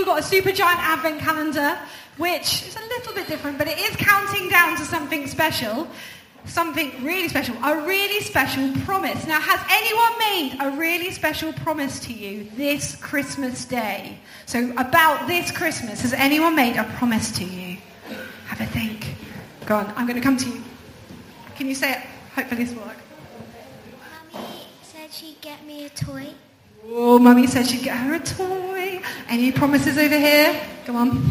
we've got a super giant advent calendar, which is a little bit different, but it is counting down to something special. Something really special. A really special promise. Now, has anyone made a really special promise to you this Christmas day? So, about this Christmas, has anyone made a promise to you? Have a think. Go on, I'm going to come to you. Can you say it? Hopefully this will work. Mummy said she'd get me a toy. Oh, Mummy said she'd get her a toy. Any promises over here? Come on.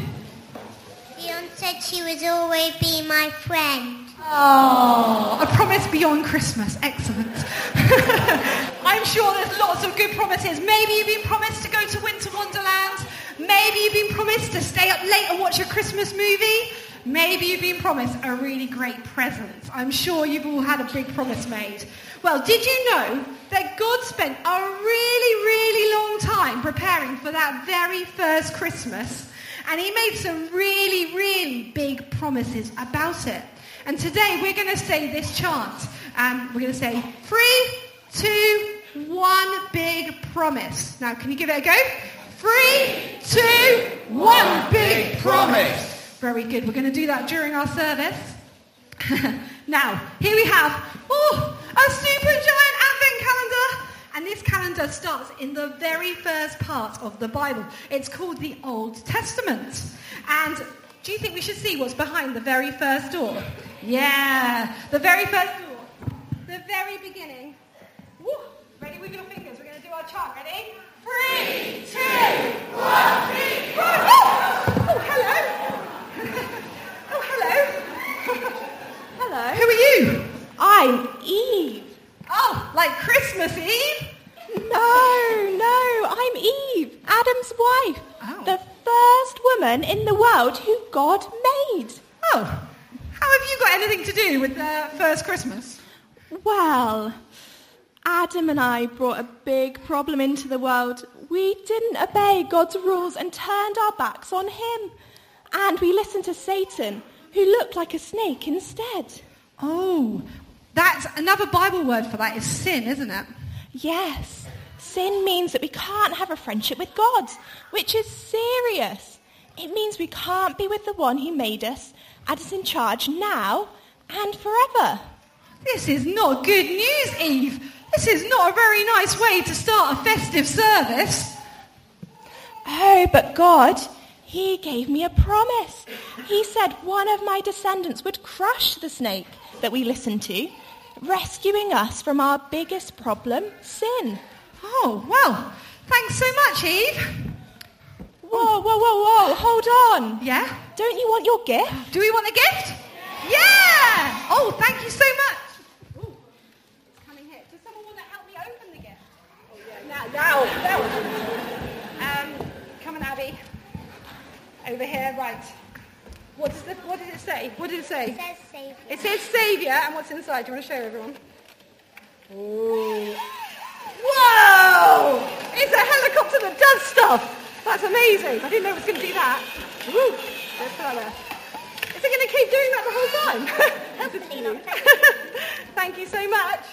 Dion said she would always be my friend. Oh, a promise beyond Christmas. Excellent. I'm sure there's lots of good promises. Maybe you've been promised to go to Winter Wonderland. Maybe you've been promised to stay up late and watch a Christmas movie. Maybe you've been promised a really great present. I'm sure you've all had a big promise made. Well, did you know that God spent a really, really long time preparing for that very first Christmas? And he made some really, really big promises about it. And today we're going to say this chant. Um, we're going to say three, two, one, big promise. Now, can you give it a go? Three, two, one, big promise. Very good. We're going to do that during our service. now, here we have oh, a super giant advent calendar. And this calendar starts in the very first part of the Bible. It's called the Old Testament. And do you think we should see what's behind the very first door? Yeah, the very first door. The very beginning. Woo. Ready with your fingers? We're going to do our chant. Ready? Three, two, one, three. Oh, oh hello. oh, hello. Hello. Who are you? I'm Eve. Oh, like Christmas Eve? No, no, I'm Eve, Adam's wife. Oh. The first woman in the world who God made. Oh, how have you got anything to do with the first Christmas? Well, Adam and I brought a big problem into the world. We didn't obey God's rules and turned our backs on him. And we listened to Satan, who looked like a snake instead. Oh, that's another Bible word for that is sin, isn't it? Yes, sin means that we can't have a friendship with God, which is serious. It means we can't be with the one who made us and is in charge now and forever. This is not good news, Eve. This is not a very nice way to start a festive service. Oh, but God, He gave me a promise. He said one of my descendants would crush the snake that we listen to, rescuing us from our biggest problem, sin. Oh, well, thanks so much, Eve. Whoa, whoa, whoa, whoa, hold on. Yeah? Don't you want your gift? Do we want a gift? Yeah! Oh, thank you so much. Ooh, it's coming here. Does someone want to help me open the gift? Oh, yeah, now, now, now. Um, come on, Abby. Over here, right. What, does the, what did it say? What did it say? It says Savior. It says Saviour, and what's inside? Do you want to show everyone? Ooh. Whoa! It's a helicopter that does stuff. That's amazing. I didn't know it was going to do that. Woo! Let's put that there. Is it going to keep doing that the whole time? Hopefully not. Thank you so much.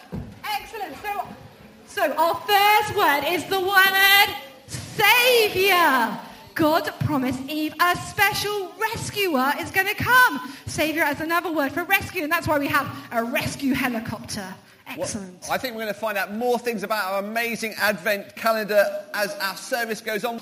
Excellent. So, so our first word is the word Saviour. God promised Eve a special rescuer is going to come. Saviour is another word for rescue, and that's why we have a rescue helicopter. Excellent. Well, I think we're going to find out more things about our amazing Advent calendar as our service goes on.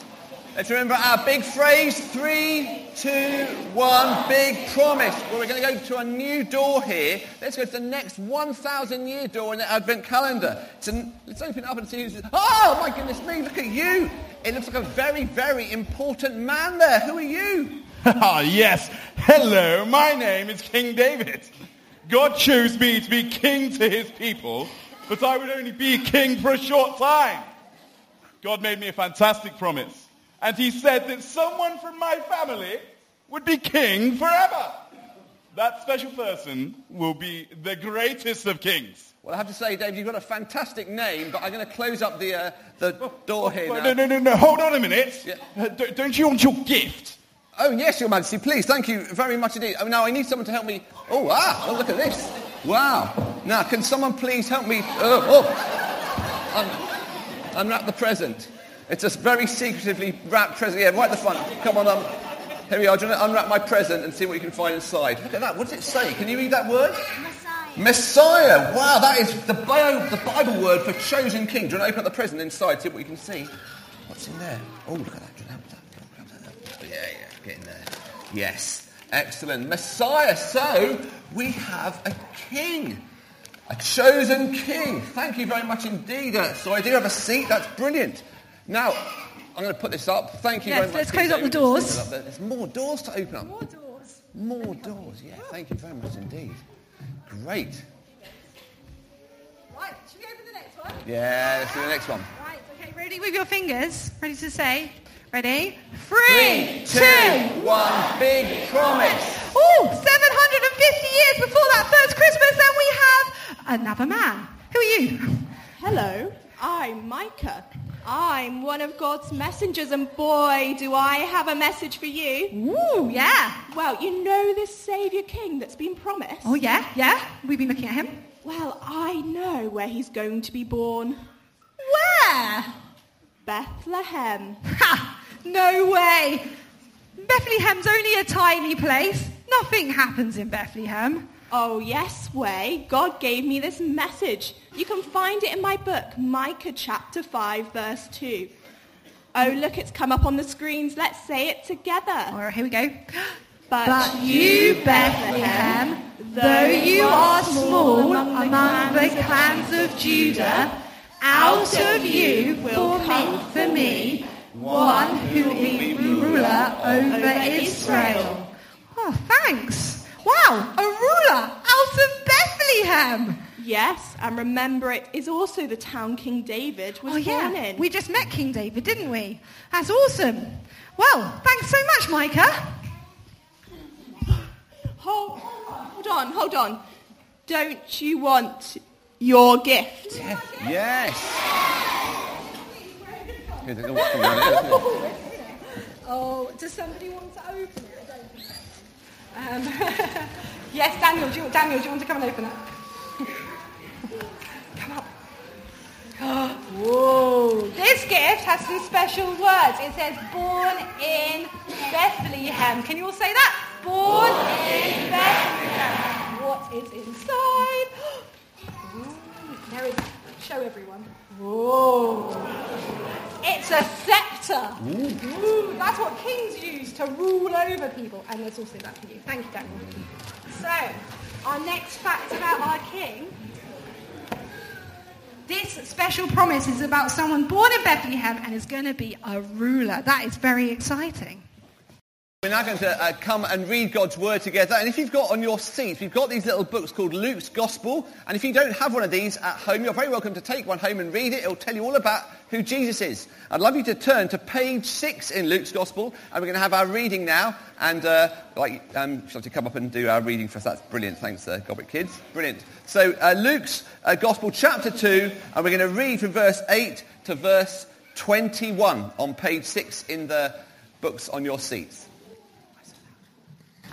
Let's remember our big phrase, three, two, one, big promise. Well, we're going to go to a new door here. Let's go to the next 1,000 year door in the Advent calendar. So let's open it up and see who's... Oh, my goodness me, look at you. It looks like a very, very important man there. Who are you? Ah, yes. Hello, my name is King David. God chose me to be king to his people, but I would only be king for a short time. God made me a fantastic promise. And he said that someone from my family would be king forever. That special person will be the greatest of kings. Well, I have to say, Dave, you've got a fantastic name, but I'm going to close up the, uh, the door here Well, now. no, no, no, no. Hold on a minute. Yeah. Uh, don't you want your gift? Oh, yes, Your Majesty, please. Thank you very much indeed. Oh, now I need someone to help me. Oh, ah, oh, look at this. Wow. Now, can someone please help me? Oh, oh. Un- unwrap the present. It's a very secretively wrapped present. Yeah, right at the front. Come on, um, here we are. Do you want to unwrap my present and see what you can find inside? Look at that. What does it say? Can you read that word? Messiah. Messiah. Wow, that is the Bible, the Bible word for chosen king. Do you want to open up the present inside, see what you can see? What's in there? Oh, look at that. Do you want to that? Yeah, yeah, get in there. Yes, excellent. Messiah. So we have a king. A chosen king. Thank you very much indeed. Uh, So I do have a seat. That's brilliant. Now, I'm going to put this up. Thank you Yes, very much. let's close up the doors. Let's put it up there. There's more doors to open up. More doors. More doors. Yeah, thank you very much indeed. Great. Right, should we open the next one? Yeah, let's do the next one. Right, okay, ready with your fingers. Ready to say? Ready? Three, Three, two, one. Big promise. Oh, 750 years before that first Christmas, then we have another man. Who are you? Hello, I'm Micah. I'm one of God's messengers, and boy, do I have a message for you. Ooh, yeah. Well, you know this Saviour King that's been promised? Oh, yeah, yeah. We've been looking at him. Well, I know where he's going to be born. Where? Bethlehem. Ha! No way. Bethlehem's only a tiny place. Nothing happens in Bethlehem. Oh, yes, way. God gave me this message. You can find it in my book, Micah chapter 5, verse 2. Oh, look, it's come up on the screens. Let's say it together. All right, here we go. But, But you, Bethlehem, though you are small among the clans of Judah, out of you will come for me one who will be ruler over Israel. Oh, thanks. Wow, a ruler out of Bethlehem. Yes, and remember it is also the town King David was Oh, yeah. born in. We just met King David, didn't we? That's awesome. Well, thanks so much, Micah. Hold, hold on, hold on. Don't you want your gift? Yes. Here's oh, Oh, does somebody want to open it? Um, yes, Daniel. Do you, Daniel, do you want to come and open it? come up. Whoa! This gift has some special words. It says "born in Bethlehem." Can you all say that? Born in Bethlehem. What is inside? Ooh, there is. Show everyone. Whoa! It's a scepter. Ooh, that's what kings use to rule over people. And let's also that for you. Thank you, Daniel. So, our next fact about our king. This special promise is about someone born in Bethlehem and is going to be a ruler. That is very exciting. We're now going to uh, come and read God's word together. And if you've got on your seats, we've got these little books called Luke's Gospel. And if you don't have one of these at home, you're very welcome to take one home and read it. It'll tell you all about who Jesus is. I'd love you to turn to page six in Luke's Gospel. And we're going to have our reading now. And uh, like, um, shall to come up and do our reading for us? That's brilliant. Thanks, uh, kids. Brilliant. So uh, Luke's uh, Gospel, chapter 2. And we're going to read from verse 8 to verse 21 on page 6 in the books on your seats.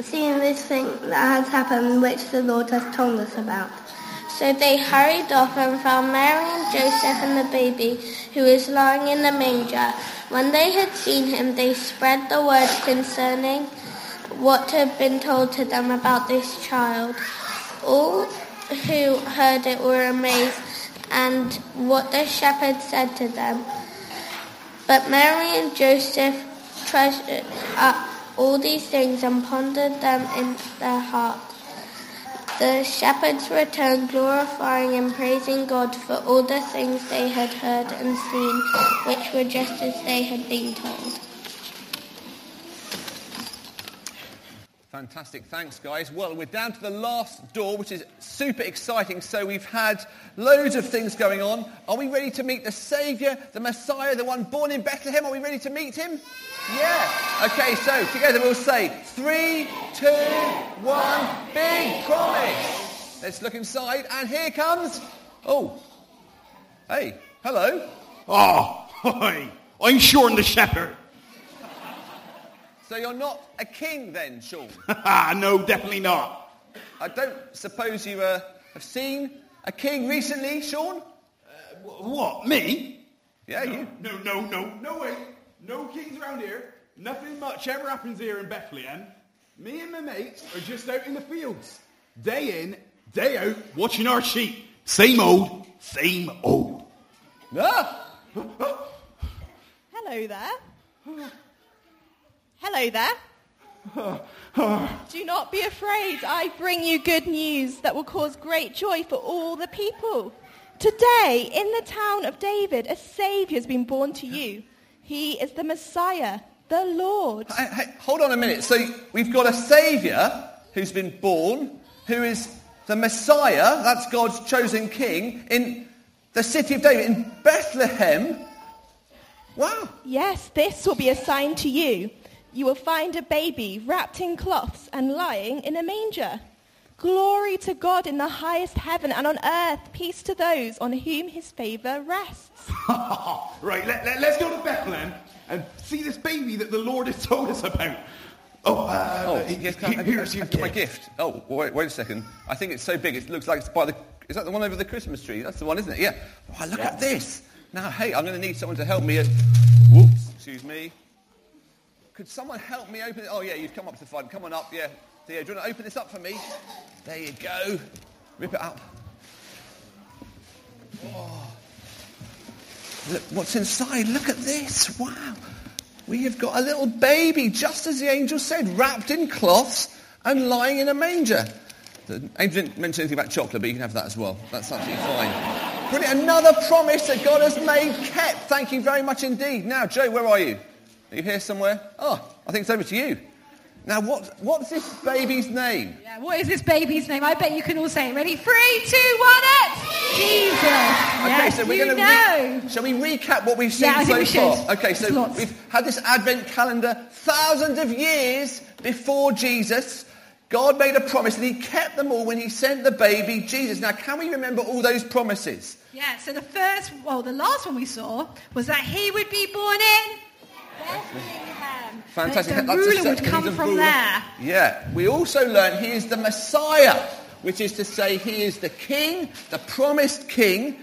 see this thing that has happened, which the Lord has told us about. So they hurried off and found Mary and Joseph and the baby who was lying in the manger. When they had seen him, they spread the word concerning what had been told to them about this child. All who heard it were amazed and what the shepherds said to them. But Mary and Joseph treasured up uh, all these things and pondered them in their hearts. The shepherds returned, glorifying and praising God for all the things they had heard and seen, which were just as they had been told. Fantastic. Thanks, guys. Well, we're down to the last door, which is super exciting. So we've had loads of things going on. Are we ready to meet the Saviour, the Messiah, the one born in Bethlehem? Are we ready to meet him? Yeah. Okay, so together we'll say three, two, one, big promise. Let's look inside, and here comes. Oh. Hey, hello. Oh, hi. I'm Sean the Shepherd. So you're not a king then, Sean? no, definitely not. I don't suppose you uh, have seen a king recently, Sean? Wh- What, me? Yeah, you. No, no, no, no way. No kings around here. Nothing much ever happens here in Bethlehem. Me and my mates are just out in the fields. Day in, day out, watching our sheep. Same old, same old. Ah! Hello there. Hello there. Do not be afraid. I bring you good news that will cause great joy for all the people. Today, in the town of David, a Saviour has been born to you. He is the Messiah, the Lord. Hey, hey, hold on a minute. So we've got a saviour who's been born, who is the Messiah, that's God's chosen king, in the city of David, in Bethlehem. Wow. Yes, this will be a sign to you. You will find a baby wrapped in cloths and lying in a manger. Glory to God in the highest heaven and on earth, peace to those on whom his favour rests. right, let, let, us go to Bethlehem and see this baby that the Lord has told us about. Oh, uh, Oh, uh, yes, he- can I, here's your my gift. gift. Oh, wait, wait a second. I think it's so big, it looks like it's by the... Is that the one over the Christmas tree? That's the one, isn't it? Yeah. Oh, look at this. Now, hey, I'm going to need someone to help me. At... Whoops, excuse me. Could someone help me open it? Oh, yeah, you've come up to the front. Come on up, yeah. Do you want to open this up for me? There you go. Rip it up. Oh. Look what's inside. Look at this. Wow. We have got a little baby, just as the angel said, wrapped in cloths and lying in a manger. The angel didn't mention anything about chocolate, but you can have that as well. That's absolutely fine. Brilliant. Another promise that God has made kept. Thank you very much indeed. Now, Joe, where are you? Are you here somewhere? Oh, I think it's over to you. Now, what, what's this baby's name? Yeah, what is this baby's name? I bet you can all say it. Ready? Three, two, one, it! Jesus. Okay, yes, so we're going to know. shall we recap what we've seen Yeah, I think so we far? should. Okay, so we've had this Advent calendar thousands of years before Jesus. God made a promise and he kept them all when he sent the baby Jesus. Now, can we remember all those promises? Yeah, so the first, well, the last one we saw was that he would be born in Fantastic. The, That's a ruler set- would come from ruler. there. Yeah. We also learned he is the Messiah, which is to say he is the king, the promised king,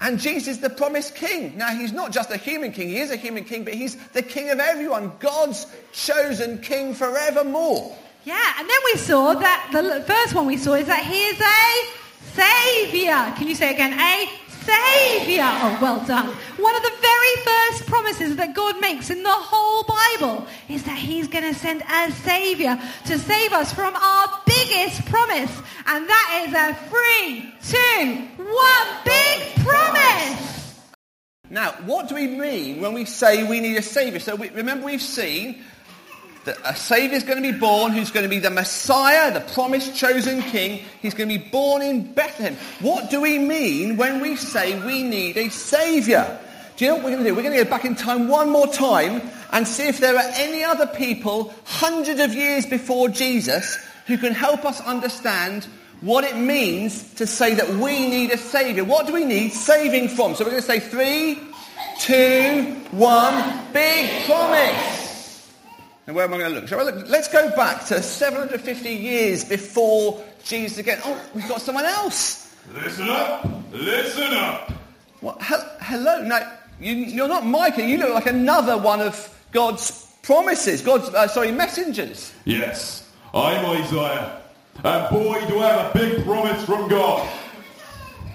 and Jesus the promised king. Now, he's not just a human king. He is a human king, but he's the king of everyone, God's chosen king forevermore. Yeah, and then we saw that the first one we saw is that he is a savior. Can you say again? A savior. Oh, well done. One of the very first promises that God makes in the whole Bible is that he's going to send a savior to save us from our biggest promise. And that is a three, two, one big promise. Now, what do we mean when we say we need a saviour? So we, remember we've seen that a saviour is going to be born who's going to be the Messiah, the promised chosen king. He's going to be born in Bethlehem. What do we mean when we say we need a saviour? Do you know what we're going to do? We're going to go back in time one more time and see if there are any other people hundreds of years before Jesus who can help us understand what it means to say that we need a saviour. What do we need saving from? So we're going to say three, two, one, big promise. And where am I going to look? Shall I look? Let's go back to 750 years before Jesus again. Oh, we've got someone else. Listen up, listen up. What? Hel- hello. Now, you, you're not Micah. You look like another one of God's promises. God's, uh, sorry, messengers. Yes, I'm Isaiah. And boy, do I have a big promise from God.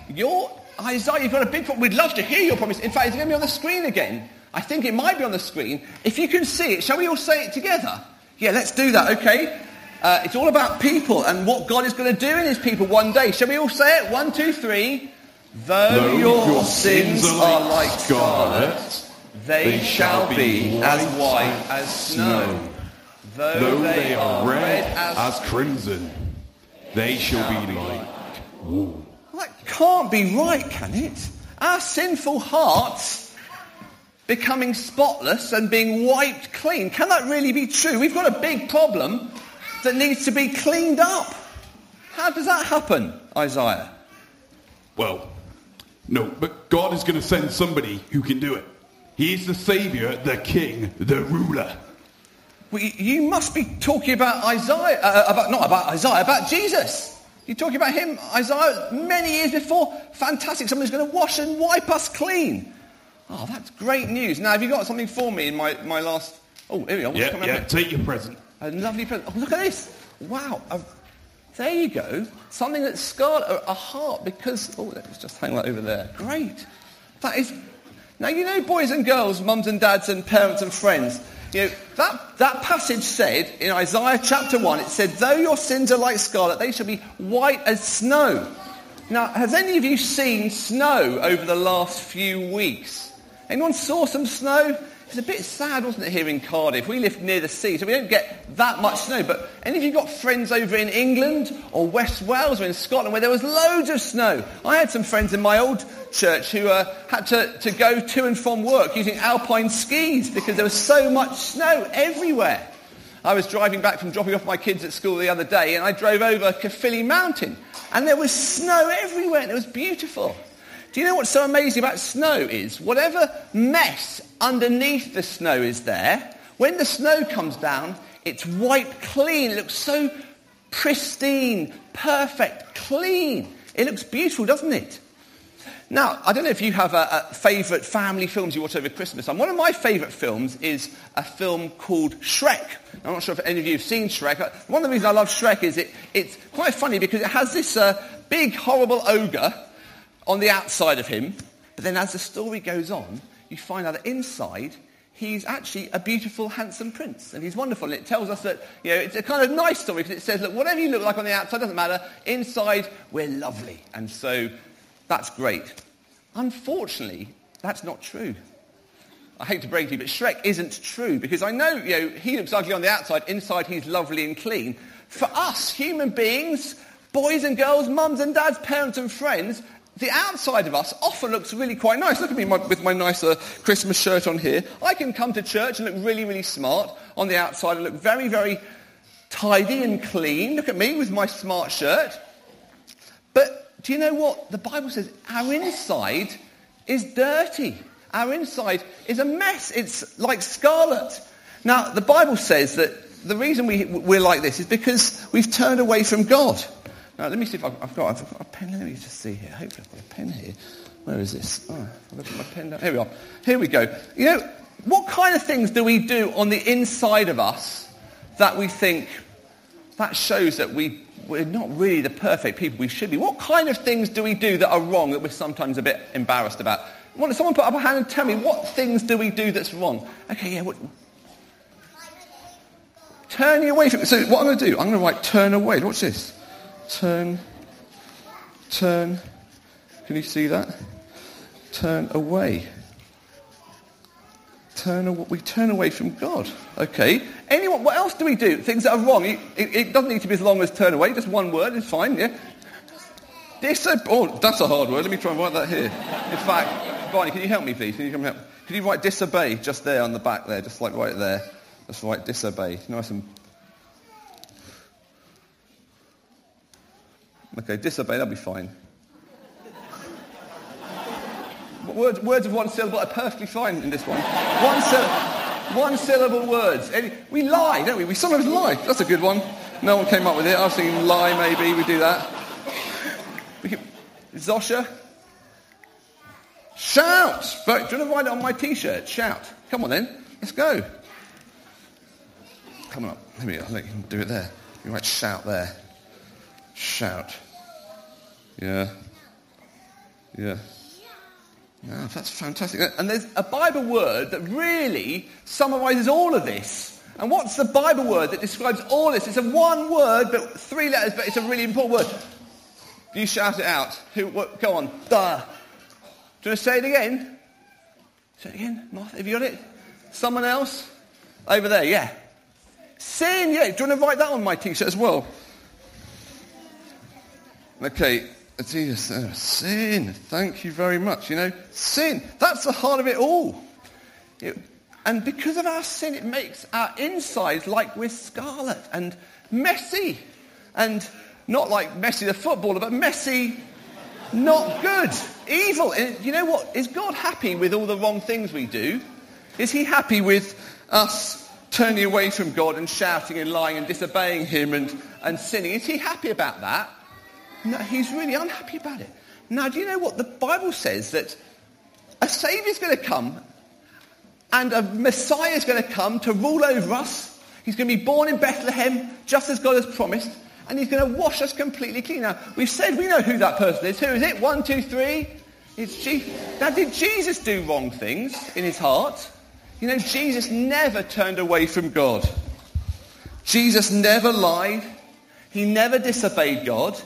You're Isaiah. You've got a big problem. We'd love to hear your promise. In fact, it's going to be on the screen again. I think it might be on the screen. If you can see it, shall we all say it together? Yeah, let's do that, okay? Uh, it's all about people and what God is going to do in his people one day. Shall we all say it? One, two, three. Though, Though your, your sins sins are like scarlet, scarlet, they shall be as white as snow. Though, Though they are red as as crimson, they shall be like wool. That can't be right, can it? Our sinful hearts becoming spotless and being wiped clean. Can that really be true? We've got a big problem that needs to be cleaned up. How does that happen, Isaiah? Well, no, but God is going to send somebody who can do it. He is the Savior, the King, the ruler. Well, you- you must be talking about Isaiah, uh, about, not about Isaiah, about Jesus. You're talking about him, Isaiah, many years before. Fantastic. Somebody's going to wash and wipe us clean. Oh, that's great news. Now, have you got something for me in my, my last... Oh, here we are. What's Yeah, coming yeah, up? take your present. A lovely present. Oh, look at this. Wow. A, there you go. Something that's scarlet, a, a heart because... Oh, let's just hang that over there. Great. That is... Now, you know, boys and girls, mums and dads and parents and friends, you know, that, that passage said in Isaiah chapter 1, it said, though your sins are like scarlet, they shall be white as snow. Now, has any of you seen snow over the last few weeks? Anyone saw some snow? It's a bit sad, wasn't it, here in Cardiff? We live near the sea, so we don't get that much snow. But any of you got friends over in England or West Wales or in Scotland where there was loads of snow? I had some friends in my old church who uh, had to, to go to and from work using alpine skis because there was so much snow everywhere. I was driving back from dropping off my kids at school the other day and I drove over Caerphilly Mountain and there was snow everywhere and it was beautiful. Do you know what's so amazing about snow is whatever mess underneath the snow is there, when the snow comes down, it's wiped clean. It looks so pristine, perfect, clean. It looks beautiful, doesn't it? Now, I don't know if you have a, a favourite family films you watch over Christmas. And one of my favourite films is a film called Shrek. I'm not sure if any of you have seen Shrek. One of the reasons I love Shrek is it, it's quite funny because it has this uh, big, horrible ogre on the outside of him. But then as the story goes on, you find out that inside he's actually a beautiful, handsome prince. And he's wonderful. And it tells us that, you know, it's a kind of nice story because it says look, whatever you look like on the outside doesn't matter. Inside, we're lovely. And so that's great. Unfortunately, that's not true. I hate to break to you, but Shrek isn't true because I know, you know, he looks ugly on the outside. Inside, he's lovely and clean. For us, human beings, boys and girls, mums and dads, parents and friends, the outside of us often looks really quite nice. Look at me my, with my nice uh, Christmas shirt on here. I can come to church and look really, really smart on the outside and look very, very tidy and clean. Look at me with my smart shirt. But do you know what? The Bible says our inside is dirty. Our inside is a mess. It's like scarlet. Now, the Bible says that the reason we, we're like this is because we've turned away from God. Now, let me see if I've, I've, got, I've got a pen. Let me just see here. Hopefully I've got a pen here. Where is this? Oh, I've got my pen down. Here we are. Here we go. You know, what kind of things do we do on the inside of us that we think that shows that we, we're not really the perfect people we should be. What kind of things do we do that are wrong that we're sometimes a bit embarrassed about? Want someone put up a hand and tell me what things do we do that's wrong? Okay, yeah. What, turning away from. So what I'm going to do? I'm going to write turn away. What's this? Turn. Turn. Can you see that? Turn away. Turn. We turn away from God. Okay. Anyone? What else do we do? Things that are wrong. It, it, it doesn't need to be as long as turn away. Just one word is fine. Yeah. Diso- oh, that's a hard word. Let me try and write that here. In fact, Barney, can you help me, please? Can you come help? Can you write disobey just there on the back there, just like right there? Just write disobey. Nice and. Okay, disobey. That'll be fine. Words, words of one syllable are perfectly fine in this one. One, syllable, one syllable words. Any, we lie, don't we? We sometimes lie. That's a good one. No one came up with it. I've seen lie, maybe. We do that. We can, Zosha. Shout. Do you want to write it on my T-shirt? Shout. Come on then. Let's go. Come on up. Let me let you do it there. You might shout there. Shout. Yeah. Yeah. Yeah, that's fantastic. Uh, and there's a Bible word that really summarises all of this. And what's the Bible word that describes all this? It's a one word, but three letters, but it's a really important word. You shout it out. Who? What, go on. Duh. Do you want to say it again? Say it again. Martha, have you got it? Someone else? Over there, yeah. Sin, yeah. Do you want to write that on my t-shirt as well? Okay, Jesus, uh, sin. Thank you very much. You know, sin. That's the heart of it all. It, and because of our sin, it makes our insides like we're scarlet and messy. And not like Messi the footballer, but messy, not good, evil. And you know what? Is God happy with all the wrong things we do? Is he happy with us turning away from God and shouting and lying and disobeying him and, and sinning? Is he happy about that? No, he's really unhappy about it. Now, do you know what? The Bible says that a Saviour's going to come and a Messiah is going to come to rule over us. He's going to be born in Bethlehem, just as God has promised, and he's going to wash us completely clean. Now, we've said we know who that person is. Who is it? One, two, three. It's Jesus. Now, did Jesus do wrong things in his heart? You know, Jesus never turned away from God. Jesus never lied. He never disobeyed God.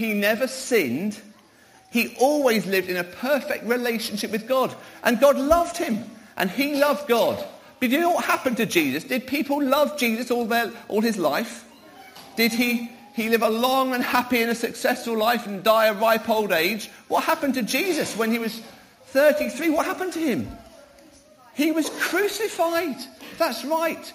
He never sinned. He always lived in a perfect relationship with God. And God loved him. And he loved God. But you know what happened to Jesus? Did people love Jesus all, their, all his life? Did he, he live a long and happy and a successful life and die a ripe old age? What happened to Jesus when he was 33? What happened to him? He was crucified. That's right.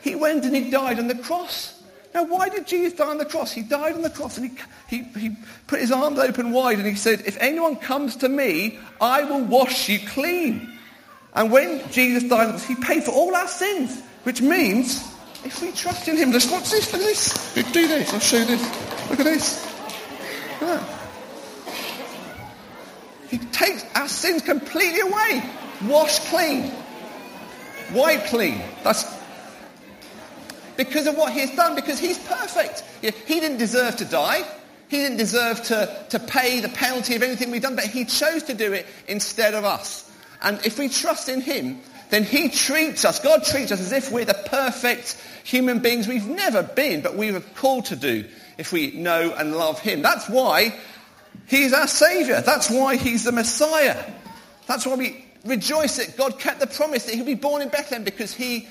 He went and he died on the cross. Now, why did Jesus die on the cross? He died on the cross and he, he, he put his arms open wide and he said, if anyone comes to me, I will wash you clean. And when Jesus died on the cross, he paid for all our sins, which means if we trust in him, let's watch this, look at this. Do this, I'll show you this. Look at this. Yeah. He takes our sins completely away. Wash clean. Wipe clean. That's because of what he has done, because he's perfect. He didn't deserve to die. He didn't deserve to, to pay the penalty of anything we've done, but he chose to do it instead of us. And if we trust in him, then he treats us, God treats us as if we're the perfect human beings we've never been, but we were called to do if we know and love him. That's why he's our saviour. That's why he's the Messiah. That's why we rejoice that God kept the promise that he'll be born in Bethlehem because he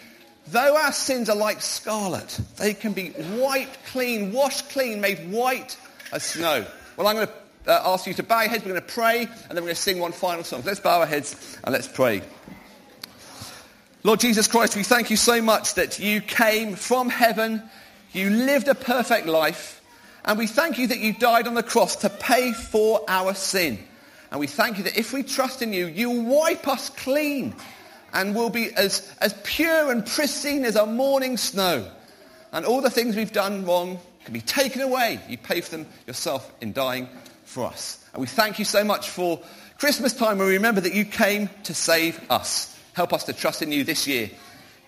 Though our sins are like scarlet, they can be wiped clean, washed clean, made white as snow. Well, I'm going to uh, ask you to bow your heads. We're going to pray, and then we're going to sing one final song. Let's bow our heads and let's pray. Lord Jesus Christ, we thank you so much that you came from heaven, you lived a perfect life, and we thank you that you died on the cross to pay for our sin. And we thank you that if we trust in you, you'll wipe us clean and will be as, as pure and pristine as a morning snow. And all the things we've done wrong can be taken away. You pay for them yourself in dying for us. And we thank you so much for Christmas time where we remember that you came to save us. Help us to trust in you this year.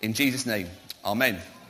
In Jesus' name, amen.